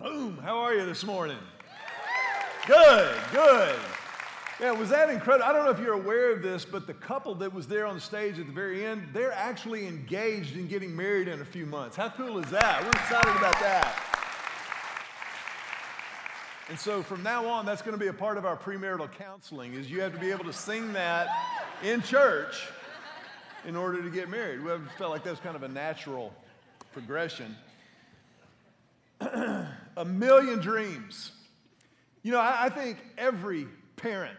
Boom. How are you this morning? Good, good. Yeah, was that incredible? I don't know if you're aware of this, but the couple that was there on the stage at the very end, they're actually engaged and getting married in a few months. How cool is that? We're excited about that. And so from now on, that's going to be a part of our premarital counseling is you have to be able to sing that in church in order to get married. We felt like that's kind of a natural progression. a million dreams. You know, I, I think every parent,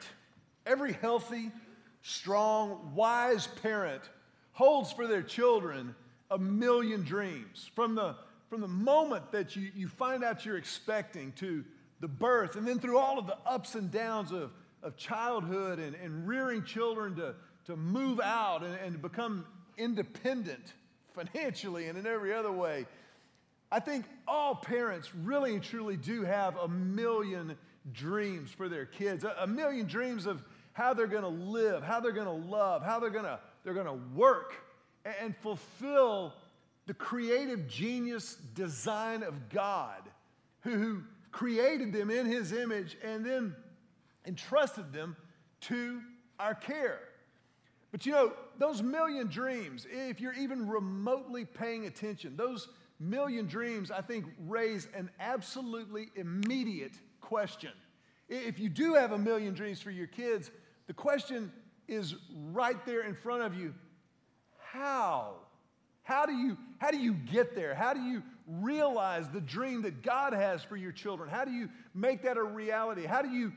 every healthy, strong, wise parent holds for their children a million dreams. From the, from the moment that you, you find out you're expecting to the birth, and then through all of the ups and downs of, of childhood and, and rearing children to, to move out and, and become independent financially and in every other way. I think all parents really and truly do have a million dreams for their kids, a, million dreams of how they're going to live, how they're going to love, how they're going to they're going to work and, and fulfill the creative genius design of God who, who created them in his image and then entrusted them to our care. But you know, those million dreams, if you're even remotely paying attention, those million dreams, I think, raise an absolutely immediate question. If you do have a million dreams for your kids, the question is right there in front of you how? How do you, how do you get there? How do you realize the dream that God has for your children? How do you make that a reality? How do you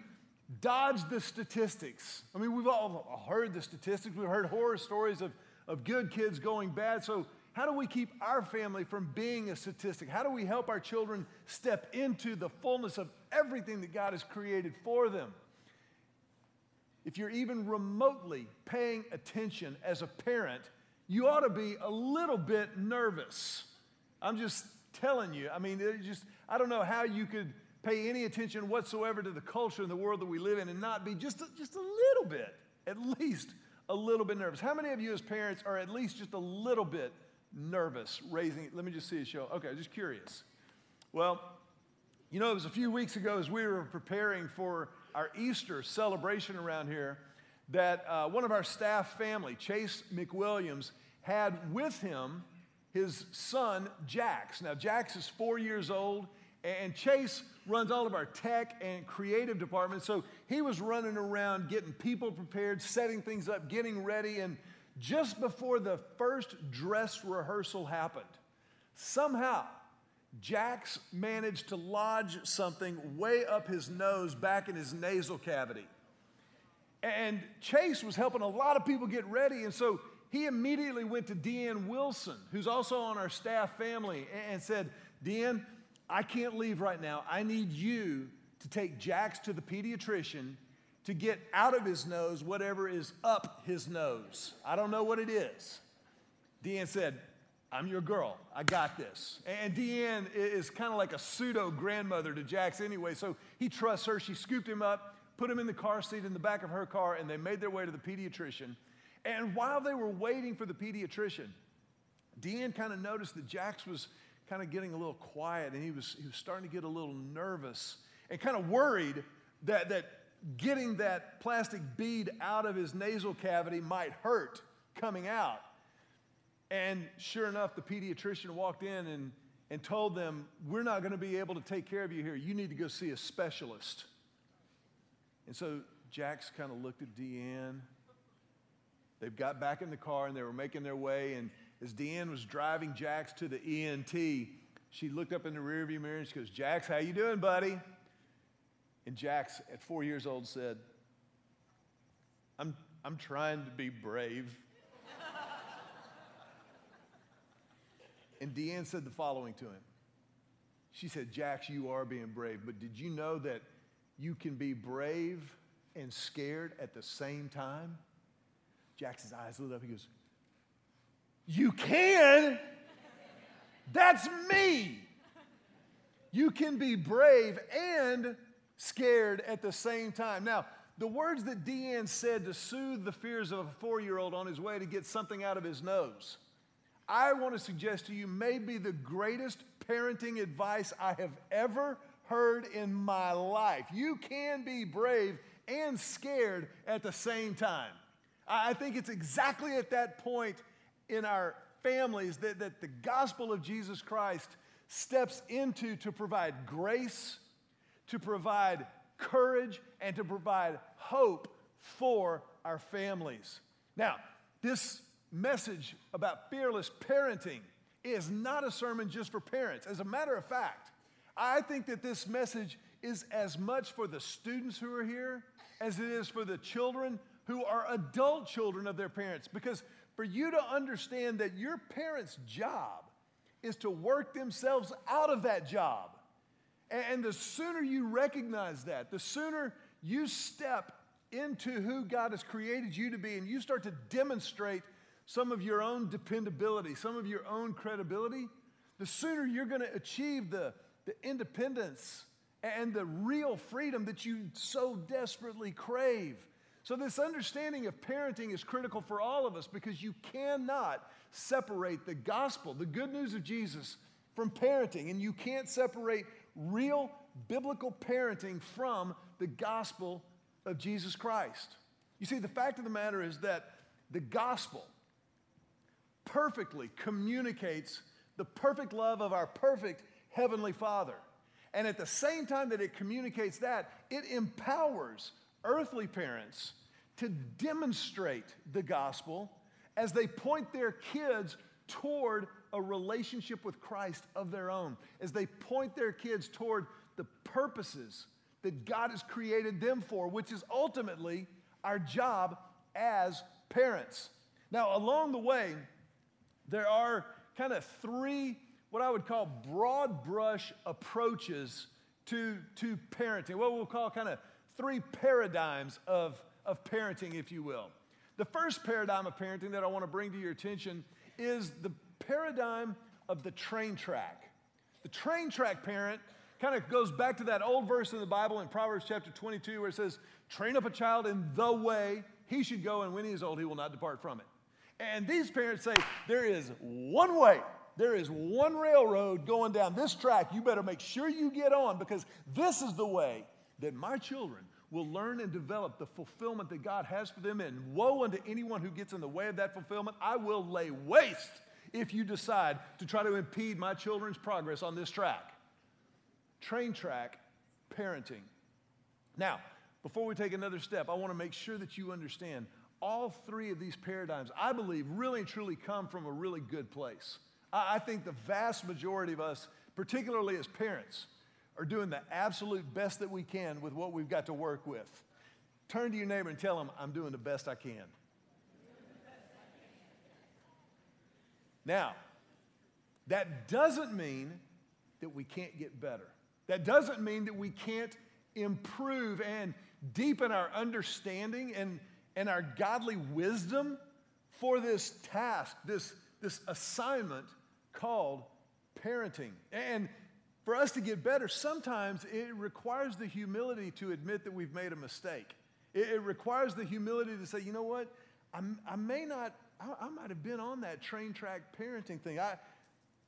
dodge the statistics? I mean, we've all heard the statistics, we've heard horror stories of, of good kids going bad. So, how do we keep our family from being a statistic? How do we help our children step into the fullness of everything that God has created for them? If you're even remotely paying attention as a parent, you ought to be a little bit nervous. I'm just telling you. I mean, just, I don't know how you could pay any attention whatsoever to the culture and the world that we live in and not be just a, just a little bit, at least a little bit nervous. How many of you as parents are at least just a little bit nervous raising? Let me just see a show. Okay, just curious. Well, you know, it was a few weeks ago as we were preparing for our Easter celebration around here that uh, one of our staff family, Chase McWilliams, had with him his son, Jax. Now, Jax is four years old, and Chase runs all of our tech and creative departments. So he was running around getting people prepared, setting things up, getting ready. And just before the first dress rehearsal happened, somehow Jax managed to lodge something way up his nose, back in his nasal cavity. And Chase was helping a lot of people get ready. And so he immediately went to Deanne Wilson, who's also on our staff family, and said, Deanne, I can't leave right now. I need you to take Jax to the pediatrician to get out of his nose whatever is up his nose. I don't know what it is. Deanne said, I'm your girl. I got this. And Deanne is kind of like a pseudo grandmother to Jax anyway, so he trusts her. She scooped him up, put him in the car seat in the back of her car, and they made their way to the pediatrician. And while they were waiting for the pediatrician, Deanne kind of noticed that Jax was kind of getting a little quiet and he was, he was starting to get a little nervous and kind of worried that, that getting that plastic bead out of his nasal cavity might hurt coming out. And sure enough, the pediatrician walked in and, and told them, We're not going to be able to take care of you here. You need to go see a specialist. And so Jax kind of looked at Deanne They've got back in the car and they were making their way. And as Deanne was driving Jax to the ENT, she looked up in the rearview mirror and she goes, Jax, how you doing, buddy? And Jax, at four years old, said, I'm, I'm trying to be brave. and Deanne said the following to him. She said, Jax, you are being brave, but did you know that you can be brave and scared at the same time? Jackson's eyes lit up. He goes, You can? That's me. You can be brave and scared at the same time. Now, the words that Deanne said to soothe the fears of a four year old on his way to get something out of his nose, I want to suggest to you may be the greatest parenting advice I have ever heard in my life. You can be brave and scared at the same time. I think it's exactly at that point in our families that, that the gospel of Jesus Christ steps into to provide grace, to provide courage, and to provide hope for our families. Now, this message about fearless parenting is not a sermon just for parents. As a matter of fact, I think that this message is as much for the students who are here as it is for the children who are adult children of their parents. Because for you to understand that your parents' job is to work themselves out of that job. And the sooner you recognize that, the sooner you step into who God has created you to be and you start to demonstrate some of your own dependability, some of your own credibility, the sooner you're going to achieve the, the independence and the real freedom that you so desperately crave. So, this understanding of parenting is critical for all of us because you cannot separate the gospel, the good news of Jesus, from parenting. And you can't separate real biblical parenting from the gospel of Jesus Christ. You see, the fact of the matter is that the gospel perfectly communicates the perfect love of our perfect Heavenly Father. And at the same time that it communicates that, it empowers earthly parents to demonstrate the gospel as they point their kids toward a relationship with Christ of their own, as they point their kids toward the purposes that God has created them for, which is ultimately our job as parents. Now, along the way, there are kind of three, what I would call broad brush approaches to, to parenting, what we'll call kind of three paradigms of, of parenting, if you will. The first paradigm of parenting that I want to bring to your attention is the paradigm of the train track. The train track parent kind of goes back to that old verse in the Bible in Proverbs chapter 22 where it says, Train up a child in the way he should go, and when he is old, he will not depart from it. And these parents say, There is one way. There is one railroad going down this track. You better make sure you get on because this is the way that my children will learn and develop the fulfillment that God has for them. And woe unto anyone who gets in the way of that fulfillment. I will lay waste if you decide to try to impede my children's progress on this track. Train track parenting. Now, before we take another step, I want to make sure that you understand all three of these paradigms, I believe, really and truly come from a really good place. I, I think the vast majority of us, particularly as parents, are doing the absolute best that we can with what we've got to work with. Turn to your neighbor and tell them, I'm doing the best I can. Now, that doesn't mean that we can't get better. That doesn't mean that we can't improve and deepen our understanding and and our godly wisdom for this task, this, this assignment called parenting. And for us to get better, sometimes it requires the humility to admit that we've made a mistake. It, it requires the humility to say, you know what, I'm, i may not, I, I, might have been on that train track parenting thing. I,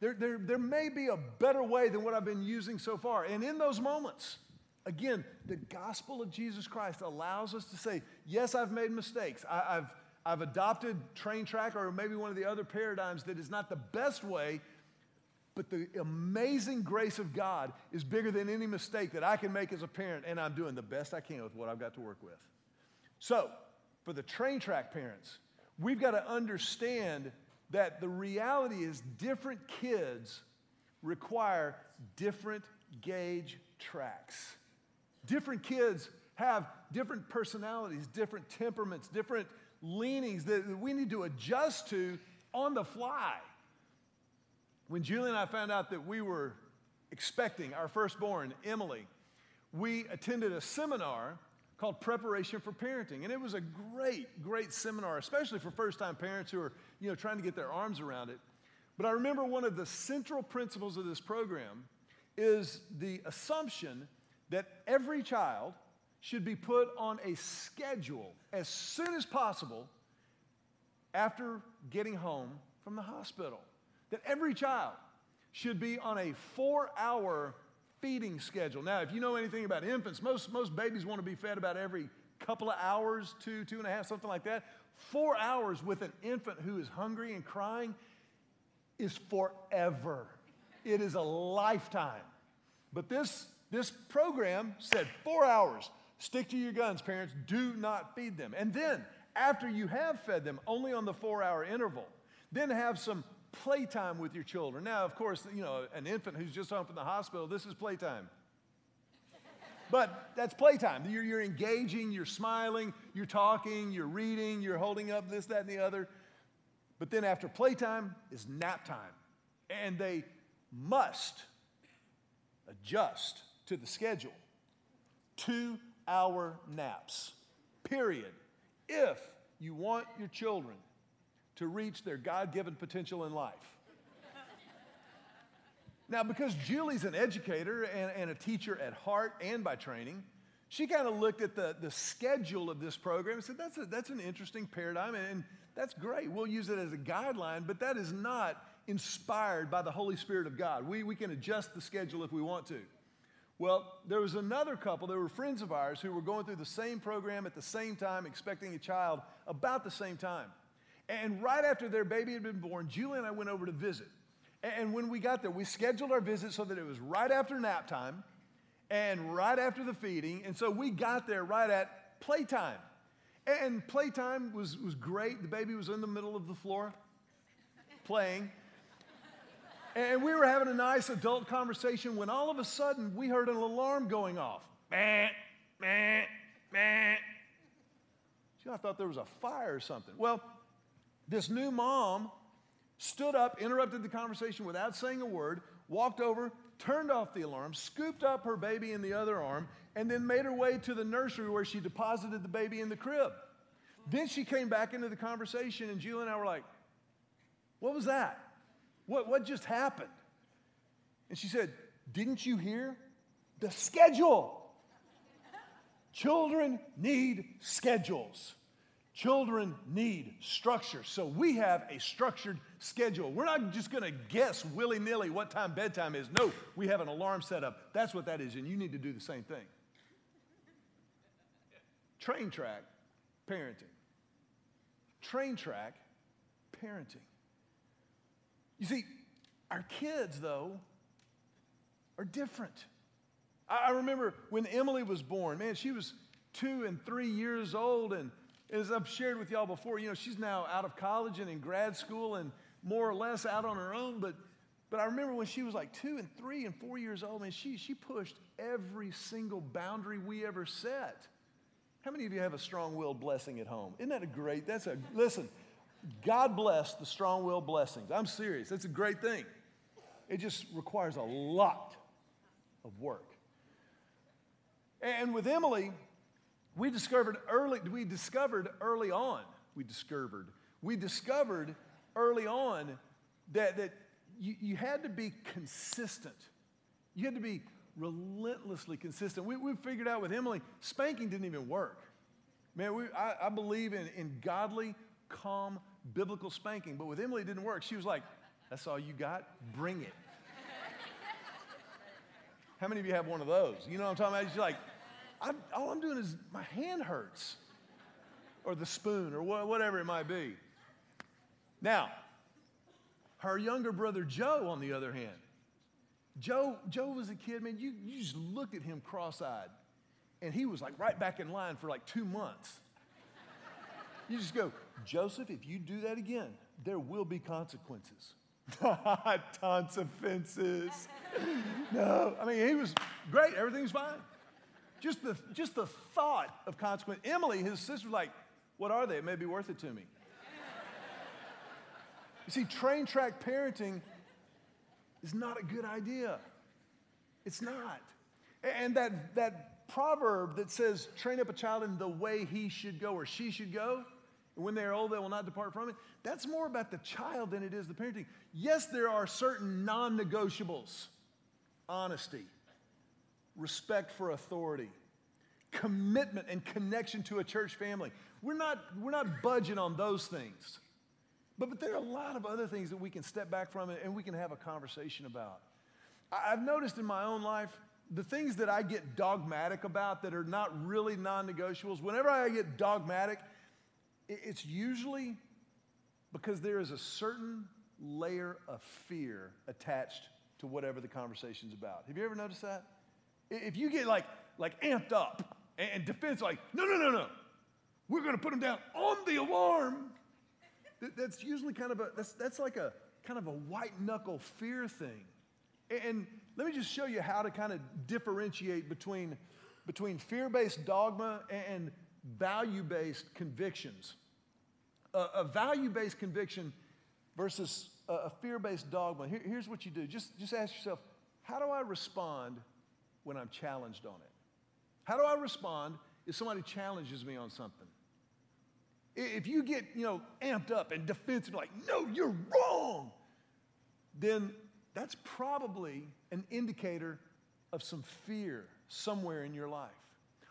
there, there, there may be a better way than what I've been using so far. And in those moments, Again, the gospel of Jesus Christ allows us to say, yes, I've made mistakes. I, have I've adopted train track or maybe one of the other paradigms that is not the best way, but the amazing grace of God is bigger than any mistake that I can make as a parent, and I'm doing the best I can with what I've got to work with. So, for the train track parents, we've got to understand that the reality is different kids require different gauge tracks. Different kids have different personalities, different temperaments, different leanings that we need to adjust to on the fly. When Julie and I found out that we were expecting our firstborn, Emily, we attended a seminar called Preparation for Parenting. And it was a great, great seminar, especially for first time parents who are you know, trying to get their arms around it. But I remember one of the central principles of this program is the assumption that every child should be put on a schedule as soon as possible after getting home from the hospital. That every child should be on a four hour feeding schedule. Now, if you know anything about infants, most, most babies want to be fed about every couple of hours, two, two and a half, something like that. Four hours with an infant who is hungry and crying is forever. It is a lifetime. But this, this program said four hours. Stick to your guns, parents. Do not feed them. And then, after you have fed them, only on the four hour interval, then have some playtime with your children. Now, of course, you know, an infant who's just home from the hospital, this is playtime. But that's playtime. You're, you're, engaging, you're smiling, you're talking, you're reading, you're holding up this, that, and the other. But then after playtime is nap time. And they must adjust to the schedule. Two hour naps, period. If you want your children to reach their God given potential in life. now, because Julie's an educator and, and, a teacher at heart and by training, she kind of looked at the, the schedule of this program and said, that's, a, that's an interesting paradigm, and that's great. We'll use it as a guideline, but that is not inspired by the Holy Spirit of God. We, we can adjust the schedule if we want to. Well, there was another couple, they were friends of ours, who were going through the same program at the same time, expecting a child about the same time. And right after their baby had been born, Julie and I went over to visit. And when we got there, we scheduled our visit so that it was right after nap time and right after the feeding. And so we got there right at playtime. And playtime was, was great. The baby was in the middle of the floor playing. And we were having a nice adult conversation when all of a sudden we heard an alarm going off. Meh, meh, meh. I thought there was a fire or something. Well, this new mom stood up, interrupted the conversation without saying a word, walked over, turned off the alarm, scooped up her baby in the other arm, and then made her way to the nursery where she deposited the baby in the crib. Then she came back into the conversation, and Julie and I were like, What was that? What, what just happened? And she said, Didn't you hear? The schedule. Children need schedules. Children need structure. So we have a structured schedule. We're not just going to guess willy nilly what time bedtime is. No, we have an alarm set up. That's what that is, and you need to do the same thing. Train track parenting. Train track parenting. You see, our kids, though, are different. I remember when Emily was born, man, she was two and three years old. And as I've shared with y'all before, you know, she's now out of college and in grad school and more or less out on her own. But, but I remember when she was like two and three and four years old, man, she, she pushed every single boundary we ever set. How many of you have a strong willed blessing at home? Isn't that a great? That's a, listen, God bless the strong will blessings. I'm serious. It's a great thing. It just requires a lot of work. And with Emily, we discovered early, we discovered early on, we discovered, we discovered early on that, that you, you had to be consistent. You had to be relentlessly consistent. We, we figured out with Emily, spanking didn't even work. Man, we, I, I believe in, in godly, calm biblical spanking. But with Emily, it didn't work. She was like, That's all you got? Bring it. How many of you have one of those? You know what I'm talking about? She's like, I'm, All I'm doing is my hand hurts, or the spoon, or wh- whatever it might be. Now, her younger brother Joe, on the other hand, Joe, Joe was a kid, man, you, you just looked at him cross eyed. And he was like right back in line for like two months. You just go, Joseph, if you do that again, there will be consequences. Tons of fences. no, I mean, he was great. Everything's fine. Just the, just the thought of consequence. Emily, his sister, was like, what are they? It may be worth it to me. you see, train track parenting is not a good idea. It's not. And that, that proverb that says, train up a child in the way he should go or she should go, and when they are old, they will not depart from it. That's more about the child than it is the parenting. Yes, there are certain non negotiables honesty, respect for authority, commitment and connection to a church family. We're not, we're not budging on those things. But, but there are a lot of other things that we can step back from and we can have a conversation about. I've noticed in my own life, the things that I get dogmatic about that are not really non negotiables, whenever I get dogmatic, it's usually because there is a certain layer of fear attached to whatever the conversation's about. Have you ever noticed that? If you get like, like amped up and defense like, no, no, no, no, we're going to put them down on the alarm. That's usually kind of a, that's, that's like a kind of a white knuckle fear thing. And let me just show you how to kind of differentiate between, between fear based dogma and value based convictions. A, a value based conviction versus a, a fear based dogma. Here, here's what you do just, just ask yourself how do I respond when I'm challenged on it? How do I respond if somebody challenges me on something? If you get, you know, amped up and defensive, like, no, you're wrong, then that's probably an indicator of some fear somewhere in your life.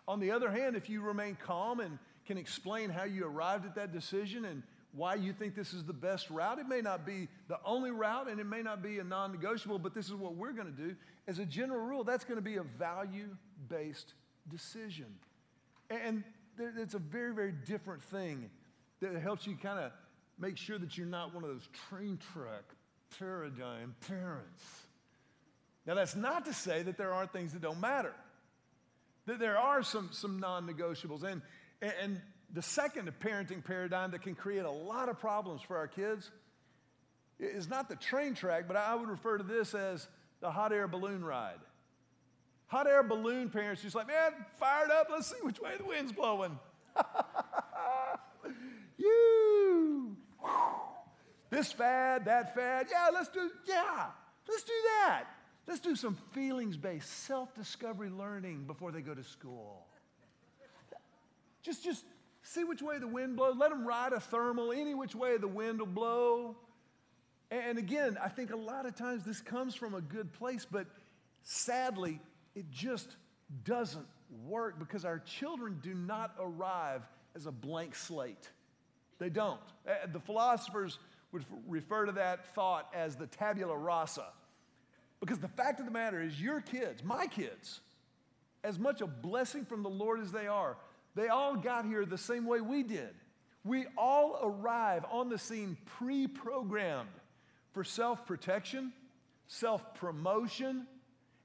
On the other hand, if you remain calm and can explain how you arrived at that decision and why you think this is the best route, it may not be the only route and it may not be a non negotiable, but this is what we're going to do. As a general rule, that's going to be a value based decision. And it's a very, very different thing that helps you kind of make sure that you're not one of those train track paradigm parents. Now, that's not to say that there aren't things that don't matter. That there are some, some non negotiables. And, and the second parenting paradigm that can create a lot of problems for our kids is not the train track, but I would refer to this as the hot air balloon ride. Hot air balloon parents just like, man, fired up, let's see which way the wind's blowing. you. This fad, that fad, yeah, let's do, yeah, let's do that. Let's do some feelings based self discovery learning before they go to school. Just, just see which way the wind blows. Let them ride a thermal any which way the wind will blow. And again, I think a lot of times this comes from a good place, but sadly, it just doesn't work because our children do not arrive as a blank slate. They don't. The philosophers would refer to that thought as the tabula rasa. Because the fact of the matter is, your kids, my kids, as much a blessing from the Lord as they are, they all got here the same way we did. We all arrive on the scene pre programmed for self protection, self promotion,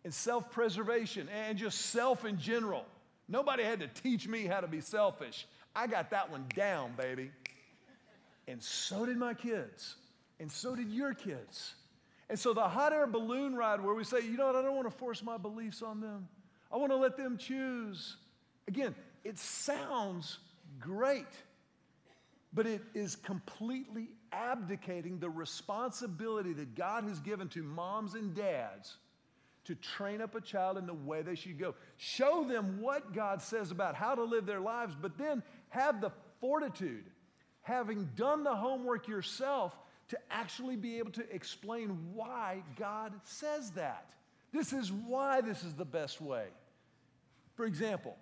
and self preservation, and just self in general. Nobody had to teach me how to be selfish. I got that one down, baby. And so did my kids, and so did your kids. And so the hot air balloon ride, where we say, you know what, I don't want to force my beliefs on them, I want to let them choose. Again, it sounds great, but it is completely abdicating the responsibility that God has given to moms and dads to train up a child in the way they should go. Show them what God says about how to live their lives, but then have the fortitude, having done the homework yourself, to actually be able to explain why God says that. This is why this is the best way. For example,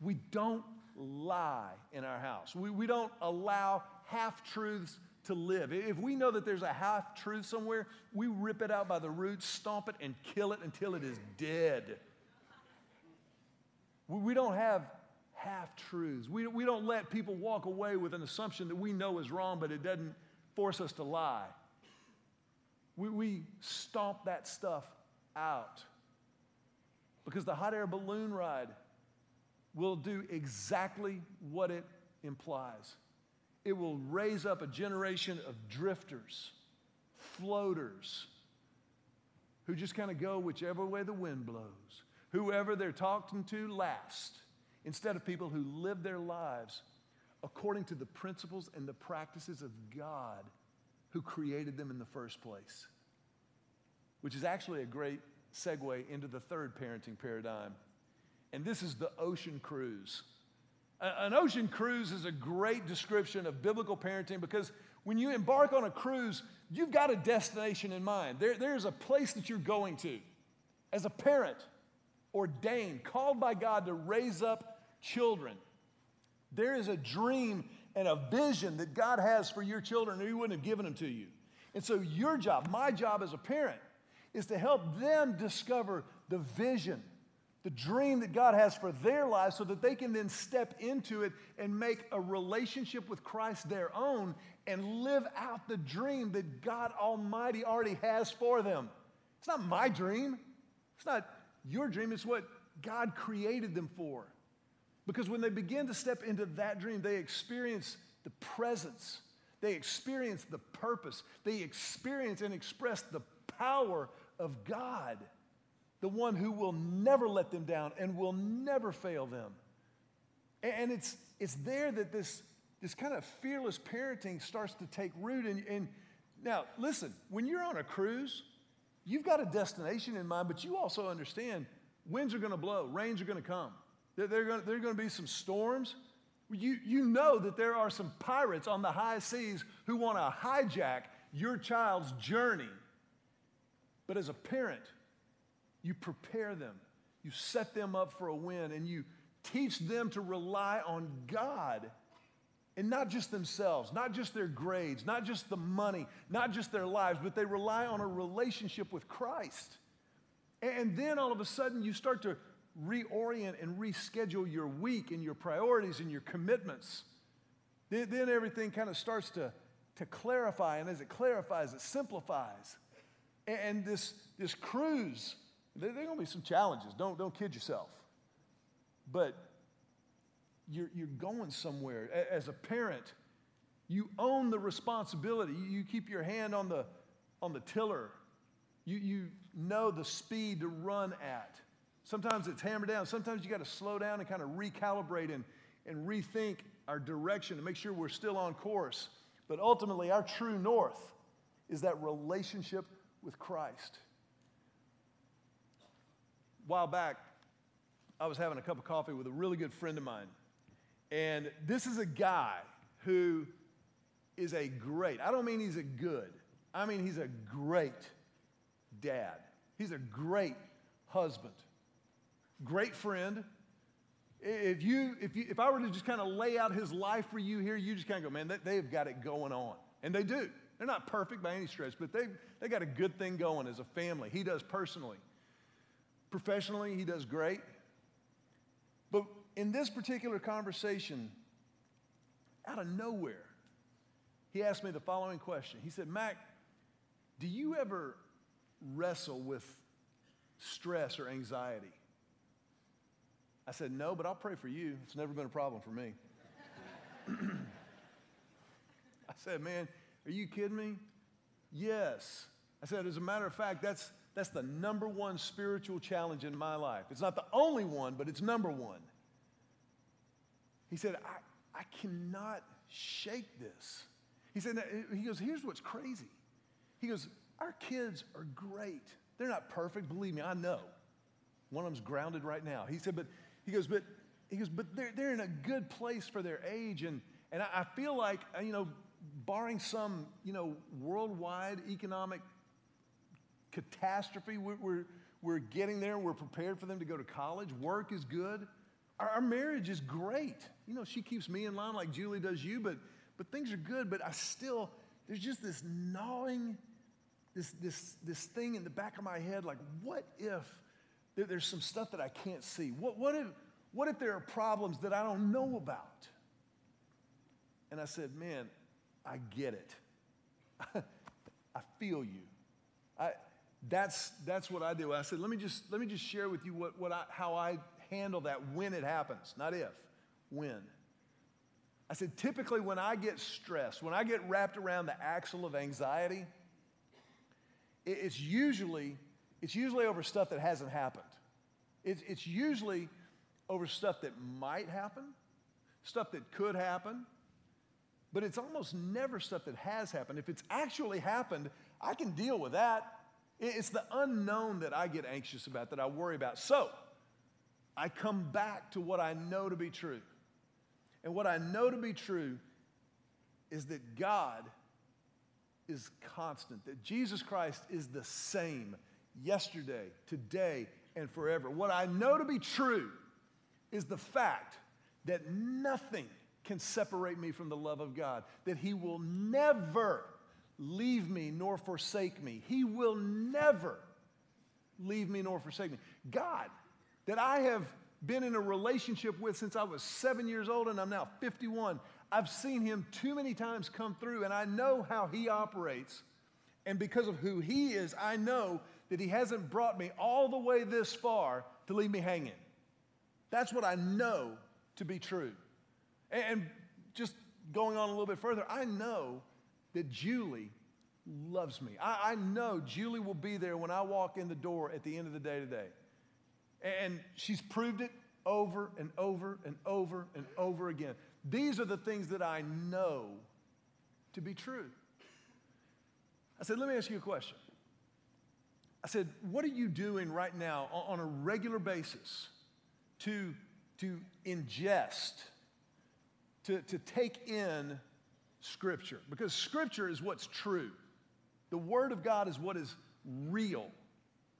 we don't lie in our house. We, we don't allow half truths to live. If we know that there's a half truth somewhere, we rip it out by the roots, stomp it, and kill it until it is dead. We don't have half truths. We, we don't let people walk away with an assumption that we know is wrong, but it doesn't force us to lie. We, we stomp that stuff out because the hot air balloon ride will do exactly what it implies it will raise up a generation of drifters, floaters, who just kind of go whichever way the wind blows, whoever they're talking to last, instead of people who live their lives according to the principles and the practices of God who created them in the first place. Which is actually a great segue into the third parenting paradigm. And this is the ocean cruise. An ocean cruise is a great description of biblical parenting because when you embark on a cruise, you've got a destination in mind. There, there's a place that you're going to. As a parent, ordained, called by God to raise up children, there is a dream and a vision that God has for your children, or He wouldn't have given them to you. And so, your job, my job as a parent, is to help them discover the vision, the dream that God has for their lives so that they can then step into it and make a relationship with Christ their own and live out the dream that God Almighty already has for them. It's not my dream, it's not your dream, it's what God created them for. Because when they begin to step into that dream, they experience the presence, they experience the purpose, they experience and express the power of God, the one who will never let them down and will never fail them. And it's, it's there that this, this kind of fearless parenting starts to take root. And, and now, listen, when you're on a cruise, you've got a destination in mind, but you also understand winds are going to blow, rains are going to come. There, there, are going to be some storms. You, you know that there are some pirates on the high seas who want to hijack your child's journey. But as a parent, you prepare them, you set them up for a win, and you teach them to rely on God and not just themselves, not just their grades, not just the money, not just their lives, but they rely on a relationship with Christ. And then all of a sudden, you start to reorient and reschedule your week and your priorities and your commitments. Then, everything kind of starts to, to clarify. And as it clarifies, it simplifies. And this, this cruise, there, are going to be some challenges. Don't, don't kid yourself. But you're, you're going somewhere. As a parent, you own the responsibility. You keep your hand on the, on the tiller. You, you know the speed to run at. Sometimes it's hammered down. Sometimes you got to slow down and kind of recalibrate and, and rethink our direction to make sure we're still on course. But ultimately, our true north is that relationship with Christ. While back, I was having a cup of coffee with a really good friend of mine. And this is a guy who is a great, I don't mean he's a good, I mean he's a great dad. He's a great husband great friend. If, you, if, you, if I were to just kind of lay out his life for you here, you just kind of go, man, they, they've got it going on. And they do. They're not perfect by any stretch, but they, they got a good thing going as a family. He does personally. Professionally, he does great. But in this particular conversation, out of nowhere, he asked me the following question. He said, Mac, do you ever wrestle with stress or anxiety? I said, No, but I'll pray for you. It's never been a problem for me. I said, Man, are you kidding me? Yes. I said, As a matter of fact, that's, that's the number one spiritual challenge in my life. It's not the only one, but it's number one. He said, I, I cannot shake this. He said, he goes, here's what's crazy. He goes, our kids are great. They're not perfect, believe me, I know. One of them's grounded right now. He said, but he goes, but he goes, but they're, they're in a good place for their age. And, and I, I feel like, uh, you know, barring some, you know, worldwide economic catastrophe, we're, we're, we're getting there. We're prepared for them to go to college. Work is good. Our, our marriage is great. You know, she keeps me in line like Julie does you, but, but things are good. But I still, there's just this gnawing, this, this, this thing in the back of my head like, what if there, there's some stuff that I can't see. What, what, if, what if there are problems that I don't know about? And I said, Man, I get it. I feel you. I, that's, that's what I do. I said, let me just, let me just share with you what, what I, how I handle that when it happens, not if, when. I said, typically when I get stressed, when I get wrapped around the axle of anxiety, it, it's usually it's usually over stuff that hasn't happened. It's, it's usually over stuff that might happen, stuff that could happen, but it's almost never stuff that has happened. If it's actually happened, I can deal with that. It's the unknown that I get anxious about, that I worry about. So I come back to what I know to be true. And what I know to be true is that God is constant, that Jesus Christ is the same yesterday, today, and forever. What I know to be true is the fact that nothing can separate me from the love of God, that He will never leave me nor forsake me. He will never leave me nor forsake me. God, that I have been in a relationship with since I was seven years old and I'm now 51. I've seen him too many times come through and I know how he operates. And because of who he is, I know that he hasn't brought me all the way this far to leave me hanging. That's what I know to be true. And just going on a little bit further, I know that Julie loves me. I, I, know Julie will be there when I walk in the door at the end of the day today. And she's proved it over and over and over and over again. These are the things that I know to be true. I said, let me ask you a question. I said, what are you doing right now on a regular basis to, to ingest, to, to take in Scripture? Because Scripture is what's true. The Word of God is what is real.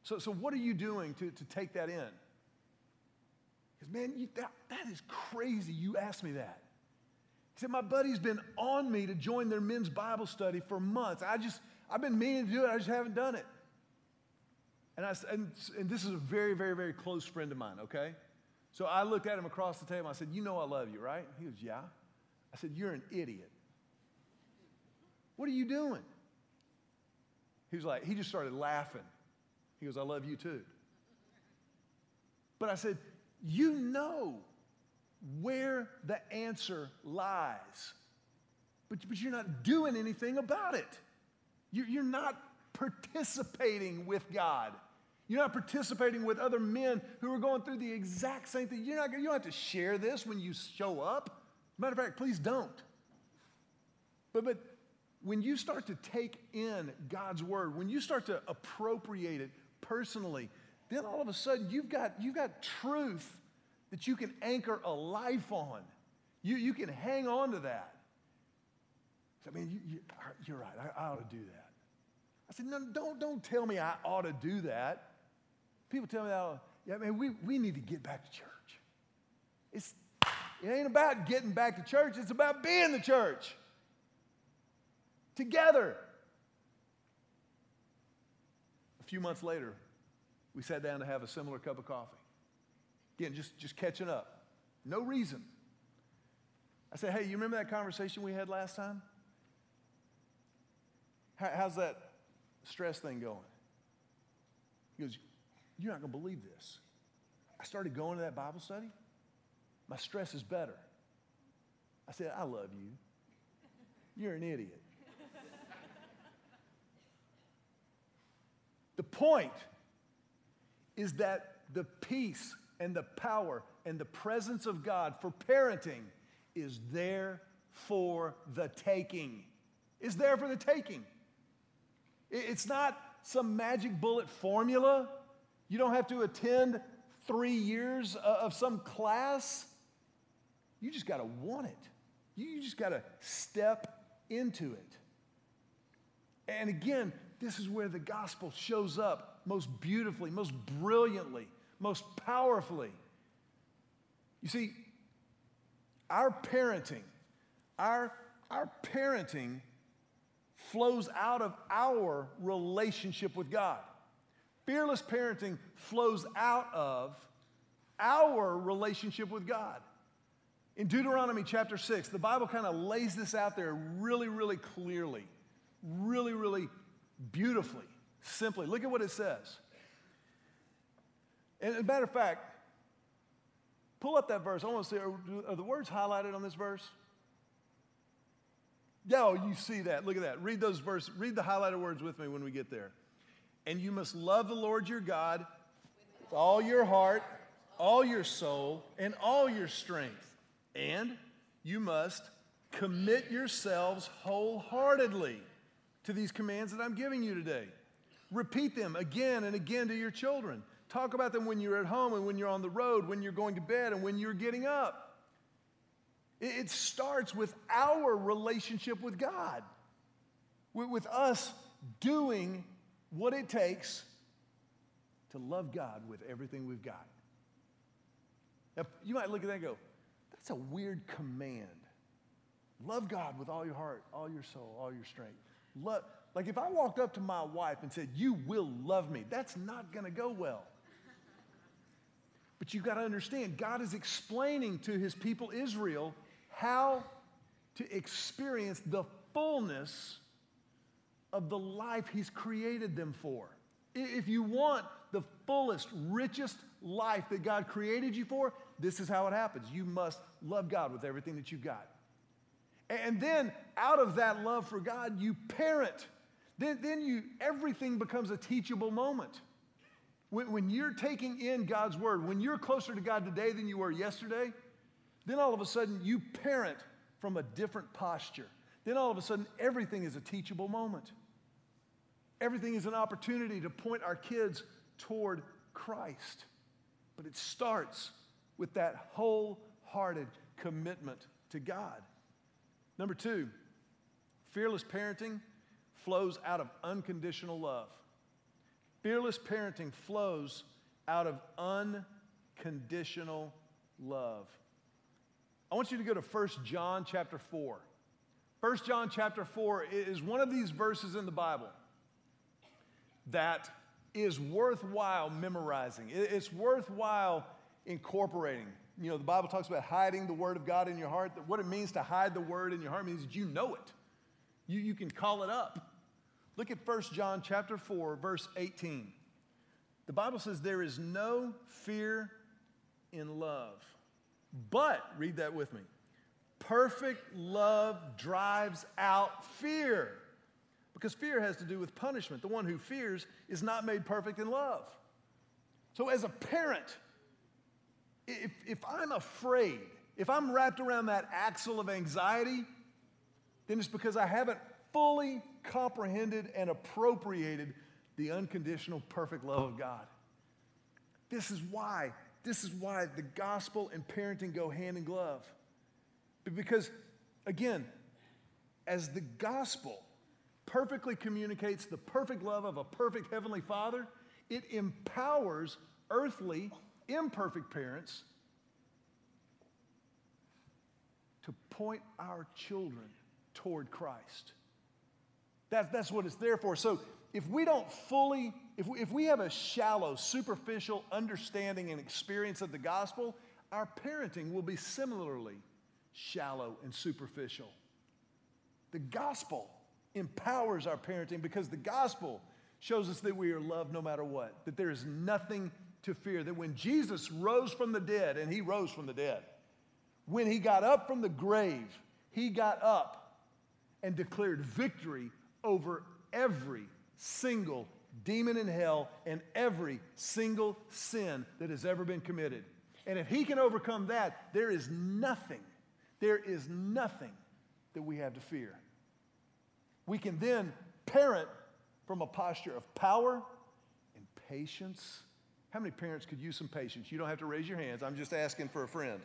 So, so what are you doing to, to take that in? Because, man, you, that, that is crazy you asked me that. He said, My buddy's been on me to join their men's Bible study for months. I just, I've been meaning to do it, I just haven't done it. And, I, and, and this is a very, very, very close friend of mine, okay? So I looked at him across the table. I said, You know I love you, right? He goes, Yeah. I said, You're an idiot. What are you doing? He was like, He just started laughing. He goes, I love you too. But I said, You know where the answer lies, but, but you're not doing anything about it. You're, you're not participating with God. You're not participating with other men who are going through the exact same thing. You're not, you don't have to share this when you show up. Matter of fact, please don't. But, but when you start to take in God's word, when you start to appropriate it personally, then all of a sudden you've got, you've got truth that you can anchor a life on. You, you can hang on to that. I mean, you, you, are right. I, I ought to do that. I said, no, don't, don't tell me I ought to do that. People tell me that, yeah, man, we, we need to get back to church. It's, it ain't about getting back to church, it's about being the church together. A few months later, we sat down to have a similar cup of coffee. Again, just, just catching up. No reason. I said, hey, you remember that conversation we had last time? How, how's that stress thing going? He goes, You're not going to believe this. I started going to that Bible study. My stress is better. I said, I love you. You're an idiot. The point is that the peace and the power and the presence of God for parenting is there for the taking. Is there for the taking. It's not some magic bullet formula. You don't have to attend three years uh, of some class. You just got to want it. You just got to step into it. And again, this is where the gospel shows up most beautifully, most brilliantly, most powerfully. You see, our parenting, our, our parenting flows out of our relationship with God. Fearless parenting flows out of our relationship with God. In Deuteronomy chapter 6, the Bible kind of lays this out there really, really clearly, really, really beautifully, simply. Look at what it says. And as a matter of fact, pull up that verse. I want to see, are, are the words highlighted on this verse? Yeah, you see that. Look at that. Read those verses. Read the highlighted words with me when we get there. And you must love the Lord your God with all your heart, all your soul, and all your strength. And you must commit yourselves wholeheartedly to these commands that I'm giving you today. Repeat them again and again to your children. Talk about them when you're at home and when you're on the road, when you're going to bed and when you're getting up. It starts with our relationship with God, with us doing what it takes to love God with everything we've got. Now, you might look at that and go, that's a weird command. Love God with all your heart, all your soul, all your strength. Love, like if I walked up to my wife and said, You will love me, that's not going to go well. But you've got to understand, God is explaining to his people Israel how to experience the fullness of the life he's created them for. If you want the fullest, richest life that God created you for, this is how it happens. You must love God with everything that you've got. And then out of that love for God, you parent. Then, then you, everything becomes a teachable moment. When, when you're taking in God's word, when you're closer to God today than you were yesterday, then all of a sudden you parent from a different posture. Then all of a sudden everything is a teachable moment. Everything is an opportunity to point our kids toward Christ. But it starts with that wholehearted commitment to God. Number two, fearless parenting flows out of unconditional love. Fearless parenting flows out of unconditional love. I want you to go to 1 John chapter 4. 1 John chapter 4 is one of these verses in the Bible that is worthwhile memorizing. It's worthwhile incorporating. You know, the Bible talks about hiding the Word of God in your heart. What it means to hide the Word in your heart means that you know it. You, you can call it up. Look at 1 John chapter 4, verse 18. The Bible says there is no fear in love. But, read that with me, perfect love drives out fear. Because fear has to do with punishment. The one who fears is not made perfect in love. So, as a parent, if, if I'm afraid, if I'm wrapped around that axle of anxiety, then it's because I haven't fully comprehended and appropriated the unconditional, perfect love of God. This is why, this is why the gospel and parenting go hand in glove. Because, again, as the gospel perfectly communicates the perfect love of a perfect heavenly father, it empowers earthly imperfect parents to point our children toward Christ. That, that's what it's there for. So if we don't fully, if we, if we have a shallow, superficial understanding and experience of the gospel, our parenting will be similarly shallow and superficial. The gospel empowers our parenting because the gospel shows us that we are loved no matter what, that there is nothing to fear. That when Jesus rose from the dead, and he rose from the dead, when he got up from the grave, he got up and declared victory over every single demon in hell and every single sin that has ever been committed. And if he can overcome that, there is nothing, there is nothing that we have to fear. We can then parent from a posture of power and patience how many parents could use some patience? You don't have to raise your hands. I'm just asking for a friend.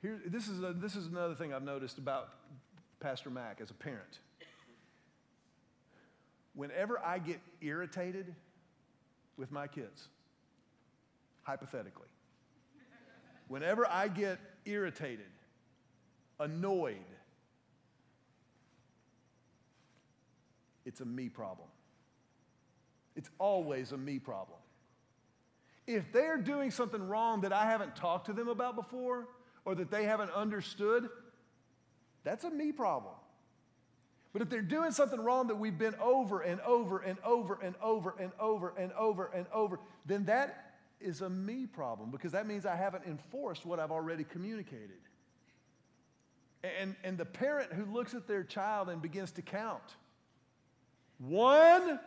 Here, this, is a, this is another thing I've noticed about Pastor Mac as a parent. Whenever I get irritated with my kids, hypothetically, whenever I get irritated, annoyed, it's a me problem. It's always a me problem. If they're doing something wrong that I haven't talked to them about before or that they haven't understood, that's a me problem. But if they're doing something wrong that we've been over and over and over and over and over and over and over, then that is a me problem because that means I haven't enforced what I've already communicated. And, and the parent who looks at their child and begins to count one,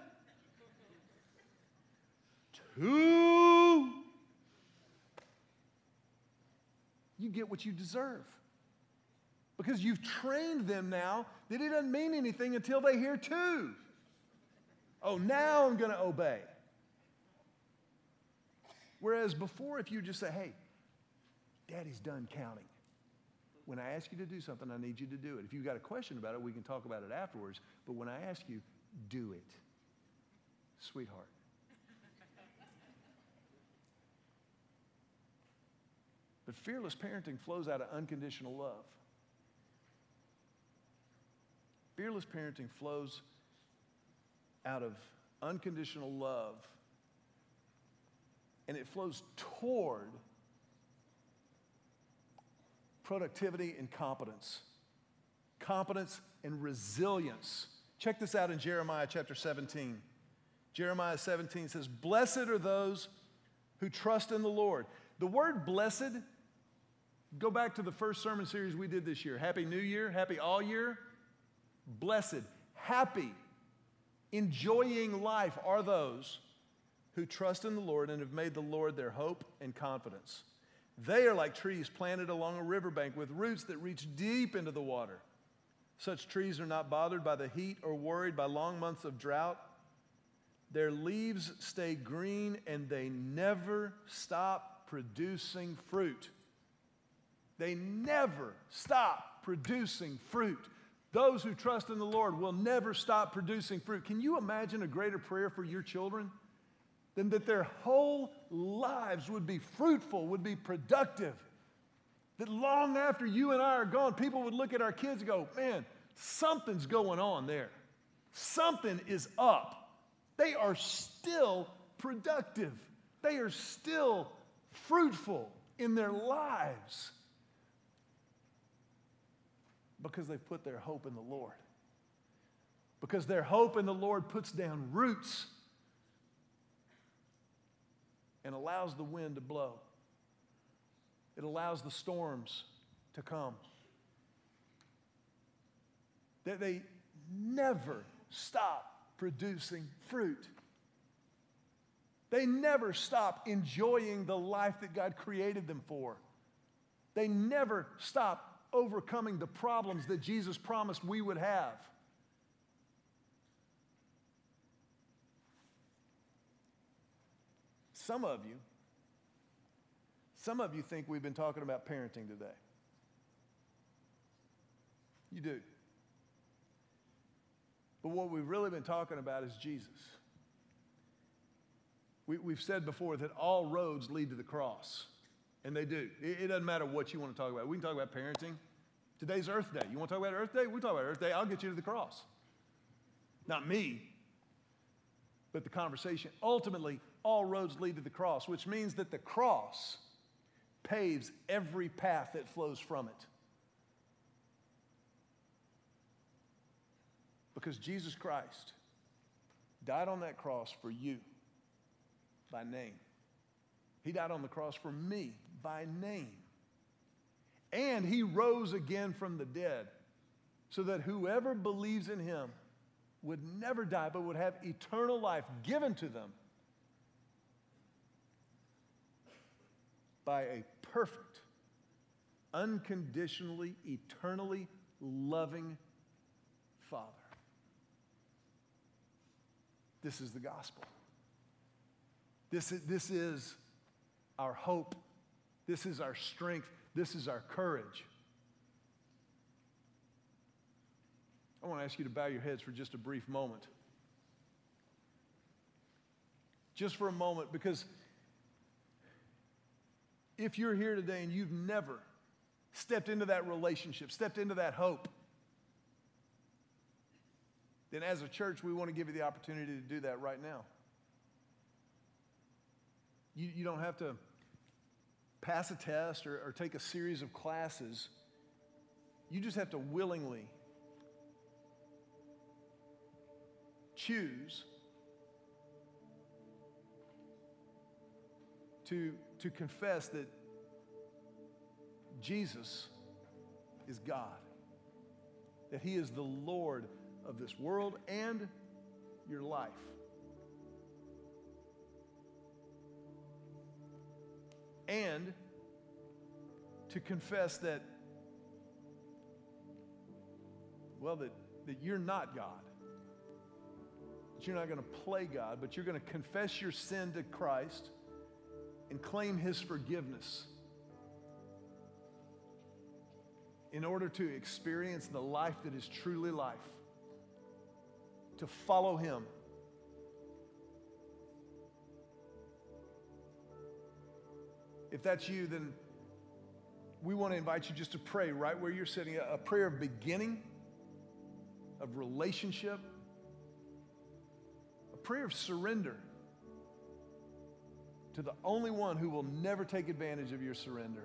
two. You get what you deserve. Because you've trained them now that it doesn't mean anything until they hear two. Oh, now I'm going to obey. Whereas before, if you just say, hey, daddy's done counting. When I ask you to do something, I need you to do it. If you've got a question about it, we can talk about it afterwards. But when I ask you, do it, sweetheart. But fearless parenting flows out of unconditional love. Fearless parenting flows out of unconditional love and it flows toward productivity and competence. Competence and resilience. Check this out in Jeremiah chapter 17. Jeremiah 17 says, Blessed are those who trust in the Lord. The word blessed, go back to the first sermon series we did this year. Happy New Year, happy all year. Blessed, happy, enjoying life are those who trust in the Lord and have made the Lord their hope and confidence. They are like trees planted along a riverbank with roots that reach deep into the water. Such trees are not bothered by the heat or worried by long months of drought. Their leaves stay green and they never stop producing fruit. They never stop producing fruit. Those who trust in the Lord will never stop producing fruit. Can you imagine a greater prayer for your children? Than that their whole lives would be fruitful, would be productive. That long after you and I are gone, people would look at our kids and go, man, something's going on there. Something is up. They are still productive, they are still fruitful in their lives because they've put their hope in the Lord. Because their hope in the Lord puts down roots and allows the wind to blow. It allows the storms to come. That they never stop producing fruit. They never stop enjoying the life that God created them for. They never stop overcoming the problems that Jesus promised we would have. Some of you, some of you think we've been talking about parenting today. You do. But what we've really been talking about is Jesus. We, have said before that all roads lead to the cross, and they do. It, it, doesn't matter what you want to talk about. We can talk about parenting. Today's Earth Day. You want to talk about Earth Day? We talk about Earth Day. I'll get you to the cross. Not me, but the conversation. Ultimately, all roads lead to the cross, which means that the cross paves every path that flows from it. Because Jesus Christ died on that cross for you by name. He died on the cross for me by name. And he rose again from the dead so that whoever believes in him would never die but would have eternal life given to them by a perfect, unconditionally, eternally loving Father. This is the gospel. This is, this is our hope. This is our strength. This is our courage. I want to ask you to bow your heads for just a brief moment. Just for a moment, because if you're here today and you've never stepped into that relationship, stepped into that hope, then as a church, we want to give you the opportunity to do that right now. You, you don't have to pass a test or, or take a series of classes. You just have to willingly choose to to confess that Jesus is God, that He is the Lord of this world and your life. And to confess that, well, that, that you're not God. That you're not going to play God, but you're going to confess your sin to Christ and claim His forgiveness in order to experience the life that is truly life, to follow Him. If that's you, then we want to invite you just to pray right where you're sitting a prayer of beginning, of relationship, a prayer of surrender to the only one who will never take advantage of your surrender.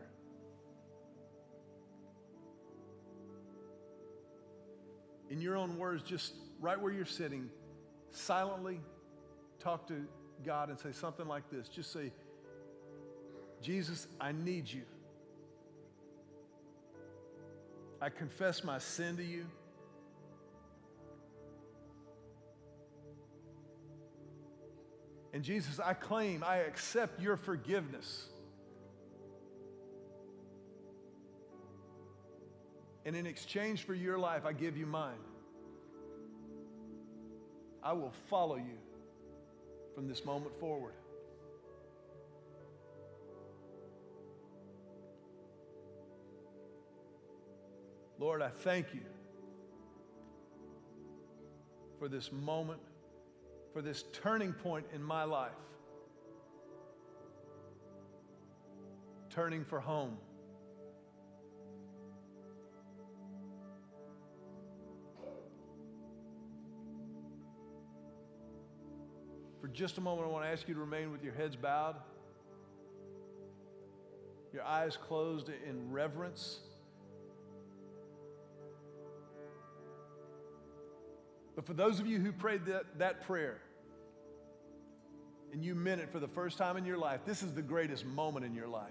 In your own words, just right where you're sitting, silently talk to God and say something like this. Just say, Jesus, I need you. I confess my sin to you. And Jesus, I claim, I accept your forgiveness. And in exchange for your life, I give you mine. I will follow you from this moment forward. Lord, I thank you for this moment, for this turning point in my life. Turning for home. For just a moment, I want to ask you to remain with your heads bowed, your eyes closed in reverence. But for those of you who prayed that, that prayer and you meant it for the first time in your life, this is the greatest moment in your life.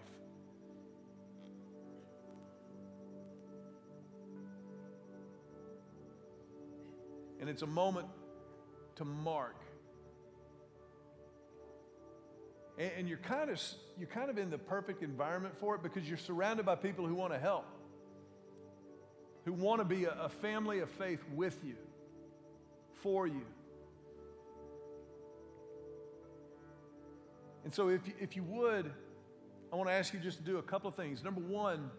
And it's a moment to mark. And, and you're kind of you're kind of in the perfect environment for it because you're surrounded by people who want to help, who want to be a, a family of faith with you for you. And so, if you, if you would, I want to ask you just to do a couple of things. Number one,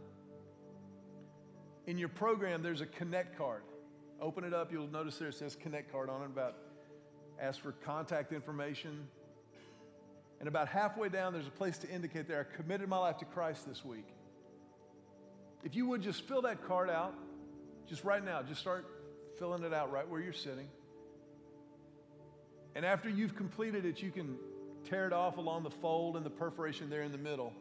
in your program, there's a Connect card. Open it up, you'll notice there it says Connect card on it about ask for contact information. And about halfway down, there's a place to indicate there I committed my life to Christ this week. If you would just fill that card out, just right now, just start filling it out right where you're sitting. And after you've completed it, you can tear it off along the fold and the perforation there in the middle.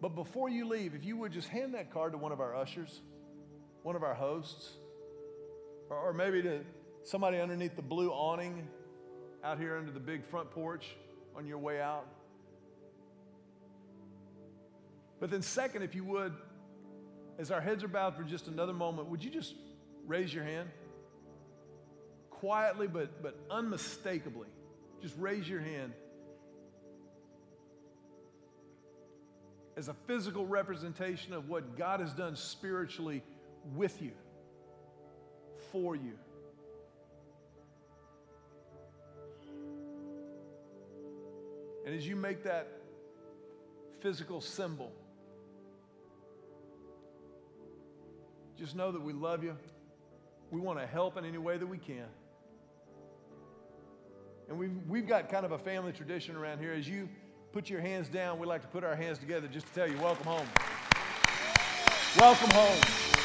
But before you leave, if you would just hand that card to one of our ushers, one of our hosts, or, or maybe to somebody underneath the blue awning out here under the big front porch on your way out. But then, second, if you would, as our heads are bowed for just another moment, would you just raise your hand? Quietly but, but unmistakably, just raise your hand as a physical representation of what God has done spiritually with you, for you. And as you make that physical symbol, just know that we love you. We want to help in any way that we can. And we've, we've got kind of a family tradition around here. As you put your hands down, we like to put our hands together just to tell you, welcome home. Welcome home.